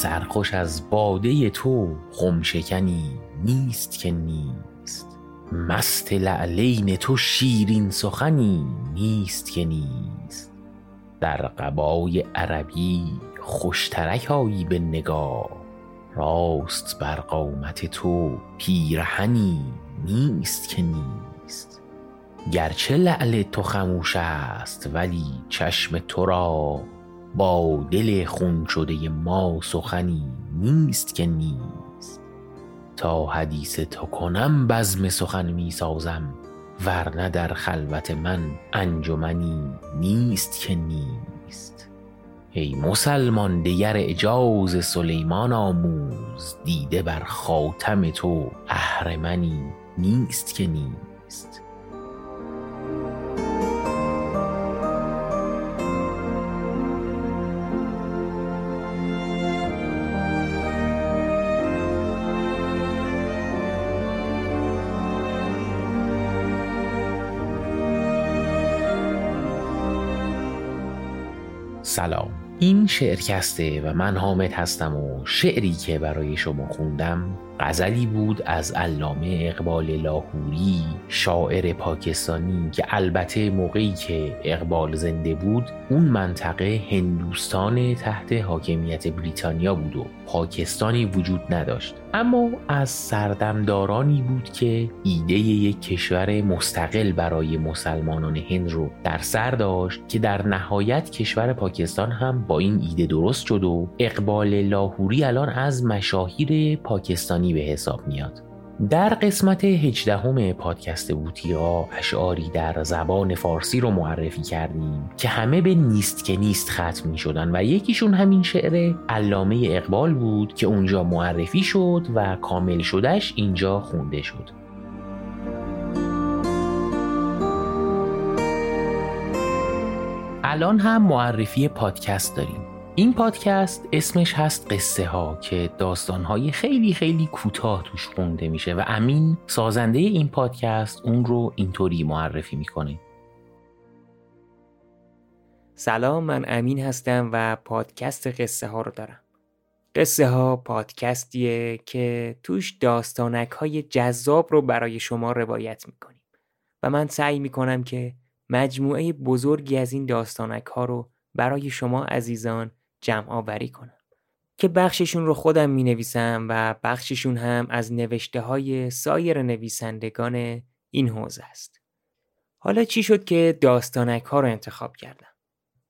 سرخوش از باده تو خمشکنی نیست که نیست. مست لعلین تو شیرین سخنی نیست که نیست. در قبای عربی خوشترک آیی به نگاه. راست بر قامت تو پیرهنی نیست که نیست. گرچه لعل تو خموش است ولی چشم تو را با دل خون شده ما سخنی نیست که نیست. تا حدیث تو کنم بزم سخن می سازم ورنه در خلوت من انجمنی نیست که نیست. ای مسلمان دگر اجاز سلیمان آموز دیده بر خاتم تو اهرمنی نیست که نیست. سلام. این شعرکسته و من حامد هستم و شعری که برای شما خوندم غزلی بود از علامه اقبال لاهوری شاعر پاکستانی که البته موقعی که اقبال زنده بود اون منطقه هندوستان تحت حاکمیت بریتانیا بود و پاکستانی وجود نداشت. اما از سردمدارانی بود که ایده یک کشور مستقل برای مسلمانان هند رو در سر داشت که در نهایت کشور پاکستان هم با این ایده درست شد و اقبال لاهوری الان از مشاهیر پاکستانی به حساب میاد. در قسمت هجدهم پادکست بوتیقا اشعاری در زبان فارسی رو معرفی کردیم که همه به نیست که نیست ختم می شدن و یکیشون همین شعر علامه اقبال بود که اونجا معرفی شد و کامل شدش اینجا خونده شد. الان هم معرفی پادکست داریم. این پادکست اسمش هست قصه ها که داستان های خیلی خیلی کوتاه توش خونده میشه و امین سازنده این پادکست اون رو اینطوری معرفی می‌کنه. سلام من امین هستم و پادکست قصه ها رو دارم. قصه ها پادکستیه که توش داستانک های جذاب رو برای شما روایت می‌کنیم و من سعی می‌کنم که مجموعه بزرگی از این داستانک ها رو برای شما عزیزان جمع آوری کنم که بخششون رو خودم می نویسم و بخششون هم از نوشته های سایر نویسندگان این حوزه است. حالا چی شد که داستانک ها رو انتخاب کردم؟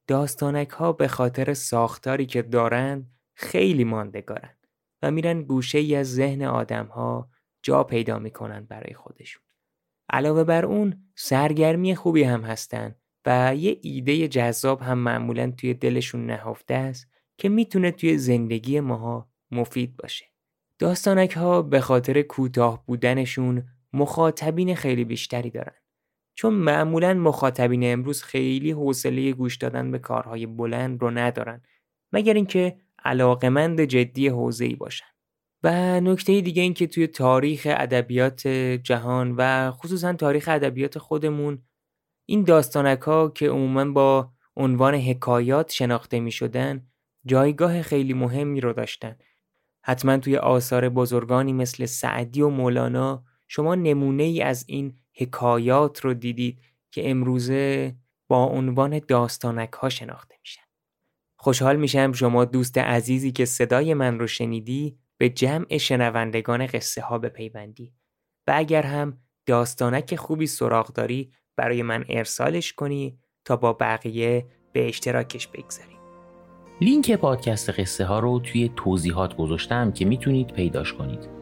داستانک ها به خاطر ساختاری که دارن خیلی ماندگارن و میرن گوشه ای از ذهن آدم ها جا پیدا می‌کنن برای خودشون. علاوه بر اون سرگرمی خوبی هم هستن و یه ایده جذاب هم معمولا توی دلشون نهفته است که می‌تونه توی زندگی ماها مفید باشه. داستانک ها به خاطر کوتاه بودنشون مخاطبین خیلی بیشتری دارن. چون معمولا مخاطبین امروز خیلی حوصله گوش دادن به کارهای بلند رو ندارن مگر اینکه علاقمند جدی حوزه‌ای باشن. و نکته دیگه این که توی تاریخ ادبیات جهان و خصوصا تاریخ ادبیات خودمون این داستانک ها که عموما با عنوان حکایات شناخته می شدن جایگاه خیلی مهمی رو داشتن. حتما توی آثار بزرگانی مثل سعدی و مولانا شما نمونه ای از این حکایات رو دیدید که امروزه با عنوان داستانک ها شناخته میشن. خوشحال میشم شما دوست عزیزی که صدای من رو شنیدی به جمع شنوندگان قصه ها بپیوندی و اگر هم داستانک خوبی سراغ داری برای من ارسالش کنی تا با بقیه به اشتراکش بگذاریم. لینک پادکست قصه ها رو توی توضیحات گذاشتم که می‌تونید پیداش کنید.